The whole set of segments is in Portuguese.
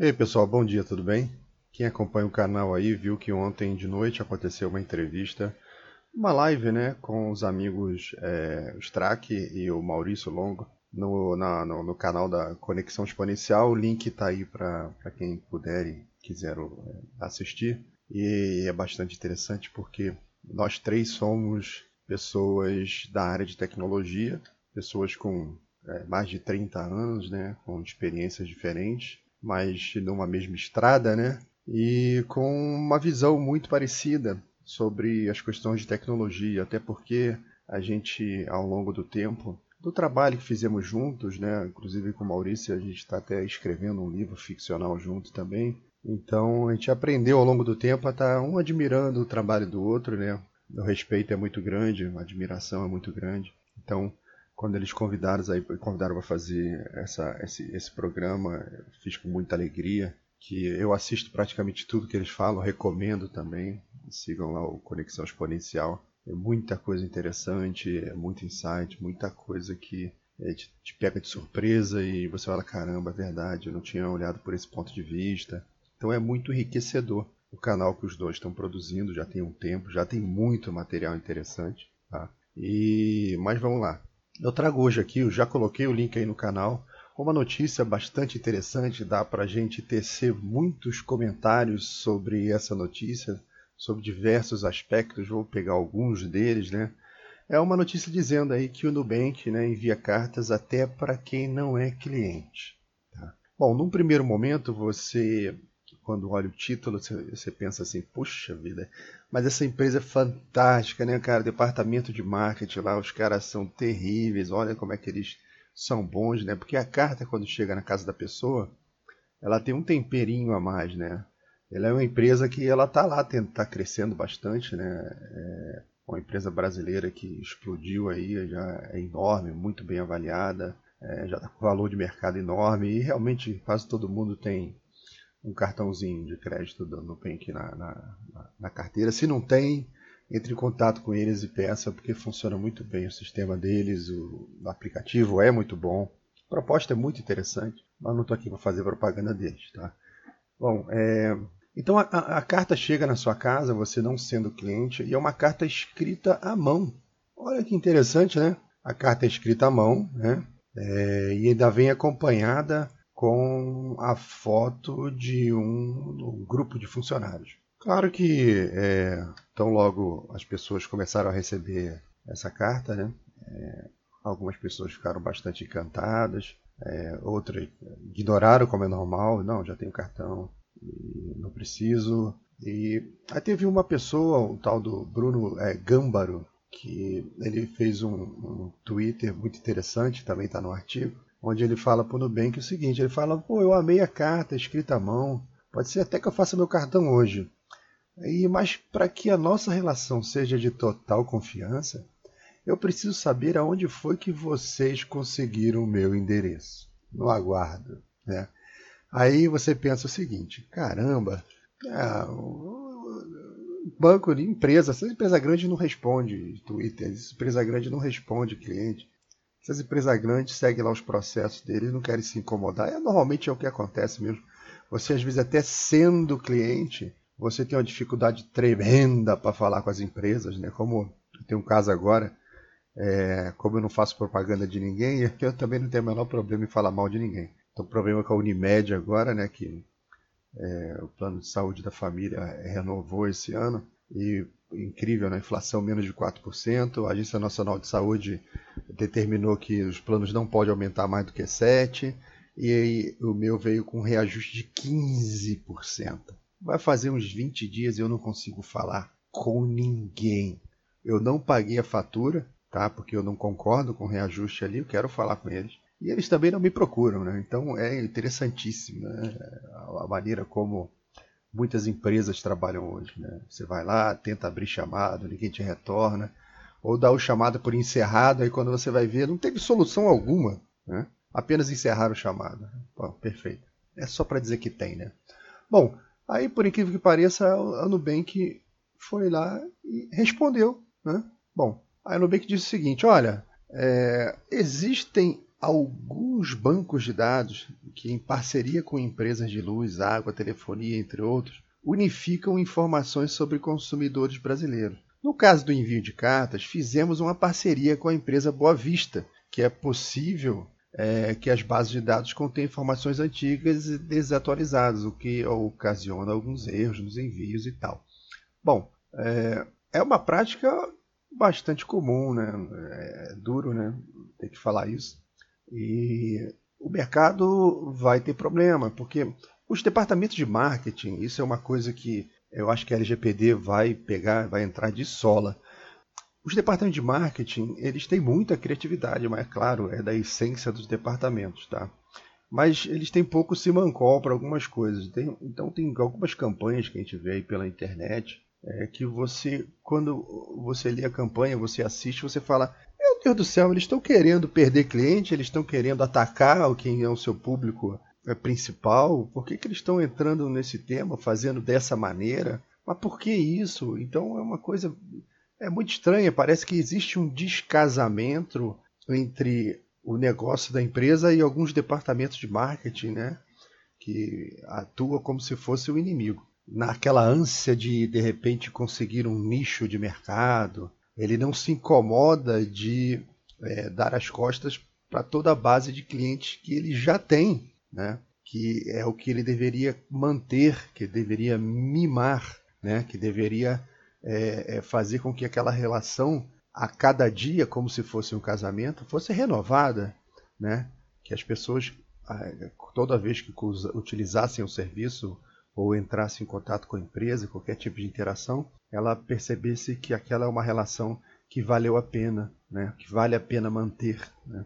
E aí pessoal, bom dia, tudo bem? Quem acompanha o canal aí viu que ontem de noite aconteceu uma entrevista, uma live né, com os amigos é, Strack e o Maurício Longo no, na, no, no, canal da Conexão Exponencial. O link está aí para quem puder e quiser é, assistir. E é bastante interessante porque nós três somos pessoas da área de tecnologia, pessoas com é, mais de 30 anos, né, com experiências diferentes, mas numa mesma estrada, né, e com uma visão muito parecida sobre as questões de tecnologia, até porque a gente, ao longo do tempo, do trabalho que fizemos juntos, né, inclusive com o Maurício, a gente está até escrevendo um livro ficcional junto também, então a gente aprendeu ao longo do tempo a estar tá um admirando o trabalho do outro, né? O respeito é muito grande, a admiração é muito grande. Então, quando eles convidaram aí convidaram para fazer essa, esse, esse programa, fiz com muita alegria. Que eu assisto praticamente tudo que eles falam, recomendo também. Sigam lá o Conexão Exponencial. É muita coisa interessante, é muito insight, muita coisa que é, te, te, pega de surpresa e você fala: caramba, é verdade, eu não tinha olhado por esse ponto de vista. Então é muito enriquecedor o canal que os dois estão produzindo, já tem um tempo, já tem muito material interessante. Tá? E Mas vamos lá. Eu trago hoje aqui, eu já coloquei o link aí no canal, uma notícia bastante interessante, dá para a gente tecer muitos comentários sobre essa notícia, sobre diversos aspectos, vou pegar alguns deles, né? É uma notícia dizendo aí que o Nubank né, envia cartas até para quem não é cliente. Tá? Bom, num primeiro momento você quando olha o título, você, pensa assim, puxa vida, mas essa empresa é fantástica, né, cara? Departamento de marketing lá, os caras são terríveis, olha como é que eles são bons, né? Porque a carta, quando chega na casa da pessoa, ela tem um temperinho a mais, né? Ela é uma empresa que ela tá lá, tá crescendo bastante, né? É uma empresa brasileira que explodiu aí, já é enorme, muito bem avaliada, é, já está com valor de mercado enorme e realmente quase todo mundo tem um cartãozinho de crédito do Nubank na, na, na, carteira. Se não tem, entre em contato com eles e peça, porque funciona muito bem o sistema deles, o, o aplicativo é muito bom. A proposta é muito interessante, mas não estou aqui para fazer propaganda deles. Tá? Bom, é, então a, a, carta chega na sua casa, você não sendo cliente, e é uma carta escrita à mão. Olha que interessante, né? A carta é escrita à mão, né? É, e ainda vem acompanhada com a foto de um, um grupo de funcionários. Claro que é, tão logo as pessoas começaram a receber essa carta, né? É, algumas pessoas ficaram bastante encantadas, é, outras ignoraram como é normal, não, já tenho cartão, não preciso. E aí teve uma pessoa, o tal do Bruno é, Gâmbaro, que ele fez um, um Twitter muito interessante, também está no artigo, onde ele fala para o Nubank o seguinte: ele fala, pô, eu amei a carta escrita à mão, pode ser até que eu faça meu cartão hoje. E, mas para que a nossa relação seja de total confiança, eu preciso saber aonde foi que vocês conseguiram o meu endereço. No aguardo. Né? Aí você pensa o seguinte: caramba, ah, banco de empresa, essa empresa grande não responde Twitter, empresa grande não responde cliente. Essas empresas grandes seguem lá os processos deles, não querem se incomodar. É, normalmente é o que acontece mesmo. Você, às vezes, até sendo cliente, você tem uma dificuldade tremenda para falar com as empresas, né? Como tem um caso agora, é, como eu não faço propaganda de ninguém, eu também não tenho o menor problema em falar mal de ninguém. Então, o problema é com a Unimed agora, né? Que é, o plano de saúde da família renovou esse ano e incrível, né? inflação menos de 4%. A Agência Nacional de Saúde determinou que os planos não podem aumentar mais do que 7%. E aí o meu veio com um reajuste de 15%. Vai fazer uns 20 dias e eu não consigo falar com ninguém. Eu não paguei a fatura, tá? Porque eu não concordo com o reajuste ali, eu quero falar com eles. E eles também não me procuram, né? Então é interessantíssimo né? a maneira como muitas empresas trabalham hoje. Né? Você vai lá, tenta abrir chamado, ninguém te retorna, ou dá o chamado por encerrado, aí quando você vai ver, não teve solução alguma, né? apenas encerrar o chamado. Bom, perfeito. É só para dizer que tem, né? Bom, aí por incrível que pareça, a Nubank foi lá e respondeu, né? Bom, a Nubank disse o seguinte, olha, é, existem alguns bancos de dados que, em parceria com empresas de luz, água, telefonia, entre outros, unificam informações sobre consumidores brasileiros. No caso do envio de cartas, fizemos uma parceria com a empresa Boa Vista, que é possível é, que as bases de dados contenham informações antigas e desatualizadas, o que ocasiona alguns erros nos envios e tal. Bom, é, é uma prática bastante comum, né? É duro, né? Ter que falar isso. E o mercado vai ter problema, porque os departamentos de marketing, isso é uma coisa que eu acho que a LGPD vai pegar, vai entrar de sola. Os departamentos de marketing, eles têm muita criatividade, mas é claro, é da essência dos departamentos, tá? Mas eles têm pouco simancol para algumas coisas. Tem, então tem algumas campanhas que a gente vê aí pela internet, é que você, quando você lê a campanha, você assiste, você fala, Deus do céu, eles estão querendo perder cliente, eles estão querendo atacar quem é o seu público é, principal, por que, que eles estão entrando nesse tema, fazendo dessa maneira? Mas por que isso? Então é uma coisa é muito estranha, parece que existe um descasamento entre o negócio da empresa e alguns departamentos de marketing, né? Que atua como se fosse o inimigo. Naquela ânsia de de repente conseguir um nicho de mercado, ele não se incomoda de é, dar as costas para toda a base de clientes que ele já tem, né? que é o que ele deveria manter, que deveria mimar, né? que deveria é, é, fazer com que aquela relação a cada dia, como se fosse um casamento, fosse renovada, né? que as pessoas, toda vez que utilizassem o serviço ou entrassem em contato com a empresa, qualquer tipo de interação, ela percebesse que aquela é uma relação que valeu a pena, né? que vale a pena manter. Né?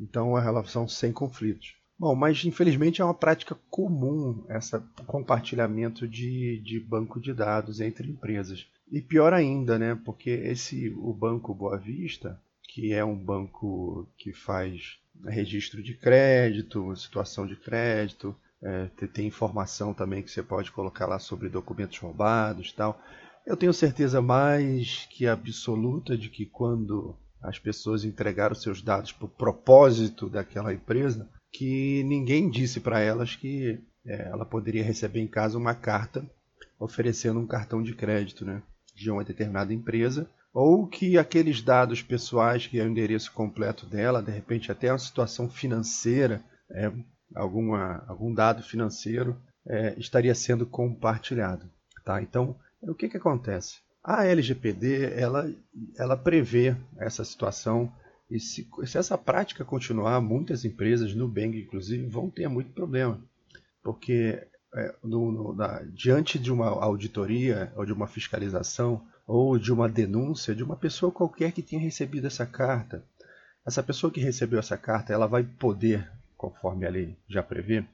Então, é uma relação sem conflitos. Bom, mas infelizmente é uma prática comum esse compartilhamento de, de banco de dados entre empresas. E pior ainda, né? Porque esse o Banco Boa Vista, que é um banco que faz registro de crédito, situação de crédito, é, tem informação também que você pode colocar lá sobre documentos roubados tal. Eu tenho certeza mais que absoluta de que quando as pessoas entregaram seus dados para o propósito daquela empresa, que ninguém disse para elas que é, ela poderia receber em casa uma carta oferecendo um cartão de crédito né, de uma determinada empresa, ou que aqueles dados pessoais, que é o endereço completo dela, de repente até uma situação financeira, é, alguma, algum dado financeiro, é, estaria sendo compartilhado. Tá? Então, o que, que acontece? A LGPD ela, ela prevê essa situação e se, se essa prática continuar, muitas empresas, Nubank inclusive, vão ter muito problema, porque é, no, no, na, diante de uma auditoria ou de uma fiscalização ou de uma denúncia de uma pessoa qualquer que tenha recebido essa carta, essa pessoa que recebeu essa carta, ela vai poder, conforme a lei já prevê,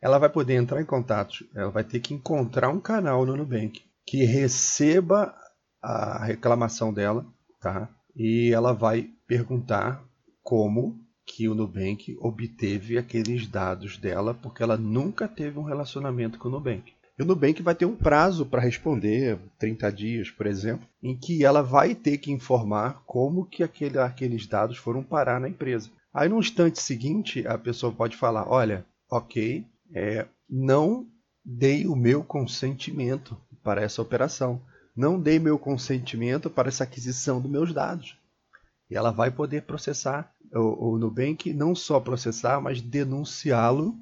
ela vai poder entrar em contato, ela vai ter que encontrar um canal no Nubank que receba a reclamação dela, tá? E ela vai perguntar como que o Nubank obteve aqueles dados dela, porque ela nunca teve um relacionamento com o Nubank. E o Nubank vai ter um prazo para responder, 30 dias, por exemplo, em que ela vai ter que informar como que aquele, aqueles dados foram parar na empresa. Aí no instante seguinte, a pessoa pode falar, olha, ok, é, não dei o meu consentimento para essa operação. Não dei meu consentimento para essa aquisição dos meus dados. E ela vai poder processar o, o Nubank, não só processar, mas denunciá-lo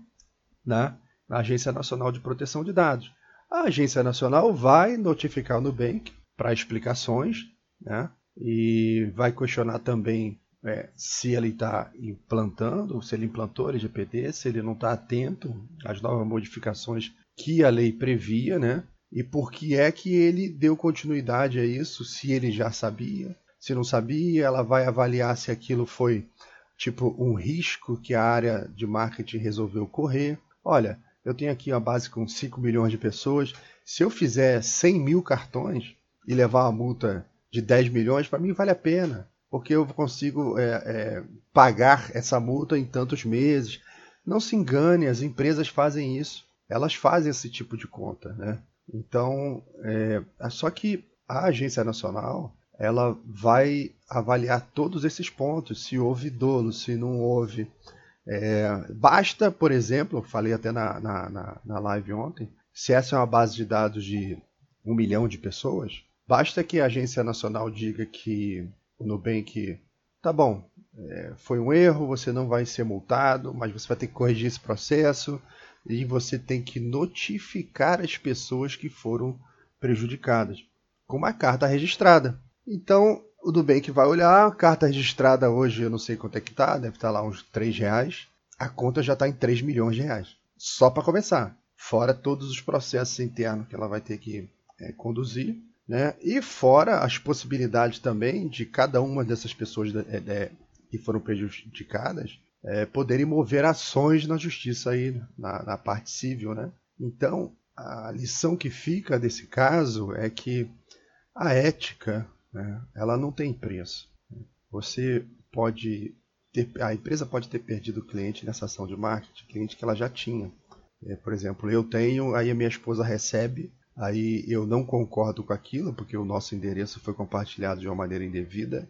né, na Agência Nacional de Proteção de Dados. A Agência Nacional vai notificar o Nubank para explicações né, e vai questionar também é, se ele está implantando, se ele implantou LGPD, se ele não está atento às novas modificações que a lei previa, né? E por que é que ele deu continuidade a isso, se ele já sabia. Se não sabia, ela vai avaliar se aquilo foi tipo um risco que a área de marketing resolveu correr. Olha, eu tenho aqui uma base com 5 milhões de pessoas. Se eu fizer 100 mil cartões e levar uma multa de 10 milhões, para mim vale a pena, porque eu consigo é, é, pagar essa multa em tantos meses. Não se engane, as empresas fazem isso. Elas fazem esse tipo de conta, né? Então, é, só que a agência nacional ela vai avaliar todos esses pontos, se houve dolo, se não houve. É, basta, por exemplo, falei até na, na, na, na live ontem, se essa é uma base de dados de um milhão de pessoas, basta que a Agência Nacional diga que o Nubank, tá bom, é, foi um erro, você não vai ser multado, mas você vai ter que corrigir esse processo e você tem que notificar as pessoas que foram prejudicadas com uma carta registrada. Então, o Nubank vai olhar, a carta registrada hoje, eu não sei quanto é que tá, deve estar tá lá uns 3 reais. A conta já está em 3 milhões de reais. Só para começar. Fora todos os processos internos que ela vai ter que é, conduzir. Né? E fora as possibilidades também de cada uma dessas pessoas é, é, que foram prejudicadas é, poderem mover ações na justiça aí, na, na parte civil. Né? Então, a lição que fica desse caso é que a ética né, ela não tem preço. Você pode ter, a empresa pode ter perdido o cliente nessa ação de marketing, cliente que ela já tinha. É, por exemplo, eu tenho, aí a minha esposa recebe, aí eu não concordo com aquilo, porque o nosso endereço foi compartilhado de uma maneira indevida,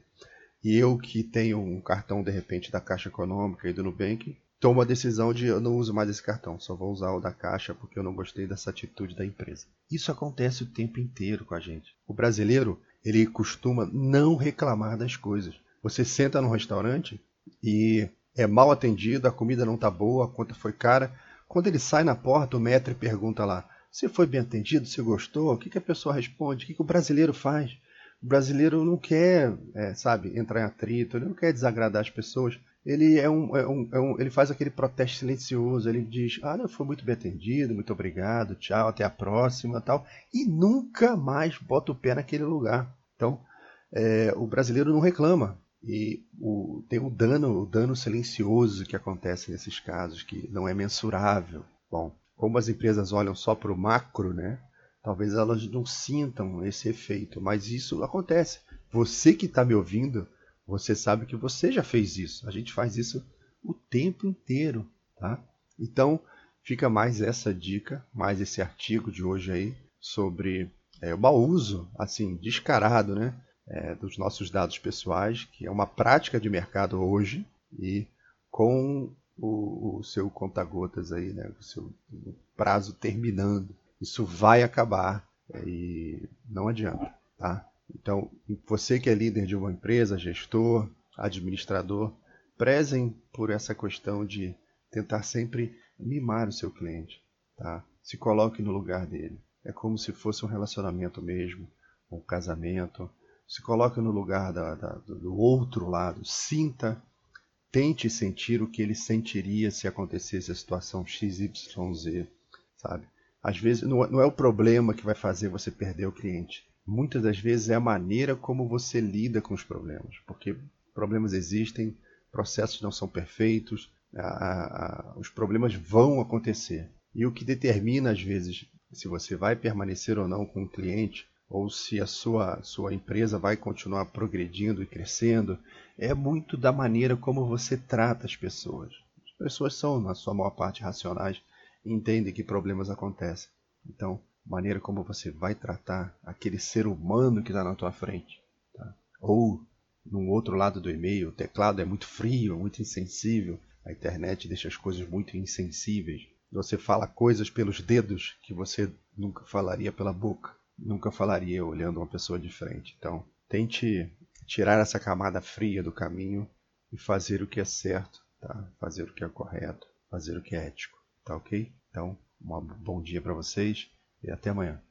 e eu que tenho um cartão de repente da Caixa Econômica e do Nubank, tomo a decisão de eu não uso mais esse cartão, só vou usar o da Caixa porque eu não gostei dessa atitude da empresa. Isso acontece o tempo inteiro com a gente. O brasileiro, ele costuma não reclamar das coisas. Você senta num restaurante e é mal atendido, a comida não está boa, a conta foi cara. Quando ele sai na porta, o maître pergunta lá: "Você foi bem atendido? Você gostou?" O que, que a pessoa responde? O que, que o brasileiro faz? O brasileiro não quer, é, sabe, entrar em atrito, ele não quer desagradar as pessoas. Ele é um, é um, é um, ele faz aquele protesto silencioso, ele diz: "Ah, não, foi muito bem atendido, muito obrigado, tchau, até a próxima", tal, e nunca mais bota o pé naquele lugar. Então, é, o brasileiro não reclama e o, tem o dano, o dano silencioso que acontece nesses casos, que não é mensurável. Bom, como as empresas olham só para o macro, né? Talvez elas não sintam esse efeito, mas isso acontece. Você que está me ouvindo, você sabe que você já fez isso. A gente faz isso o tempo inteiro, tá? Então, fica mais essa dica, mais esse artigo de hoje aí sobre é, o mau uso, assim, descarado, né? É, dos nossos dados pessoais, que é uma prática de mercado hoje e com o, o seu conta-gotas aí, né? O seu prazo terminando isso vai acabar é, e não adianta, tá? Então, você que é líder de uma empresa, gestor, administrador, prezem por essa questão de tentar sempre mimar o seu cliente, tá? Se coloque no lugar dele. É como se fosse um relacionamento mesmo, um casamento. Se coloque no lugar da, da, do outro lado. Sinta, tente sentir o que ele sentiria se acontecesse a situação XYZ, sabe? Às vezes não, não é o problema que vai fazer você perder o cliente. Muitas das vezes é a maneira como você lida com os problemas, porque problemas existem, processos não são perfeitos, a, a, os problemas vão acontecer. E o que determina, às vezes, se você vai permanecer ou não com o cliente, ou se a sua, sua empresa vai continuar progredindo e crescendo, é muito da maneira como você trata as pessoas. As pessoas são, na sua maior parte, racionais entende que problemas acontecem. Então, maneira como você vai tratar aquele ser humano que está na tua frente. Tá? Ou, no outro lado do e-mail, o teclado é muito frio, muito insensível. A internet deixa as coisas muito insensíveis. Você fala coisas pelos dedos que você nunca falaria pela boca. Nunca falaria olhando uma pessoa de frente. Então, tente tirar essa camada fria do caminho e fazer o que é certo, tá? fazer o que é correto, fazer o que é ético. Tá ok? Então, um bom dia para vocês e até amanhã.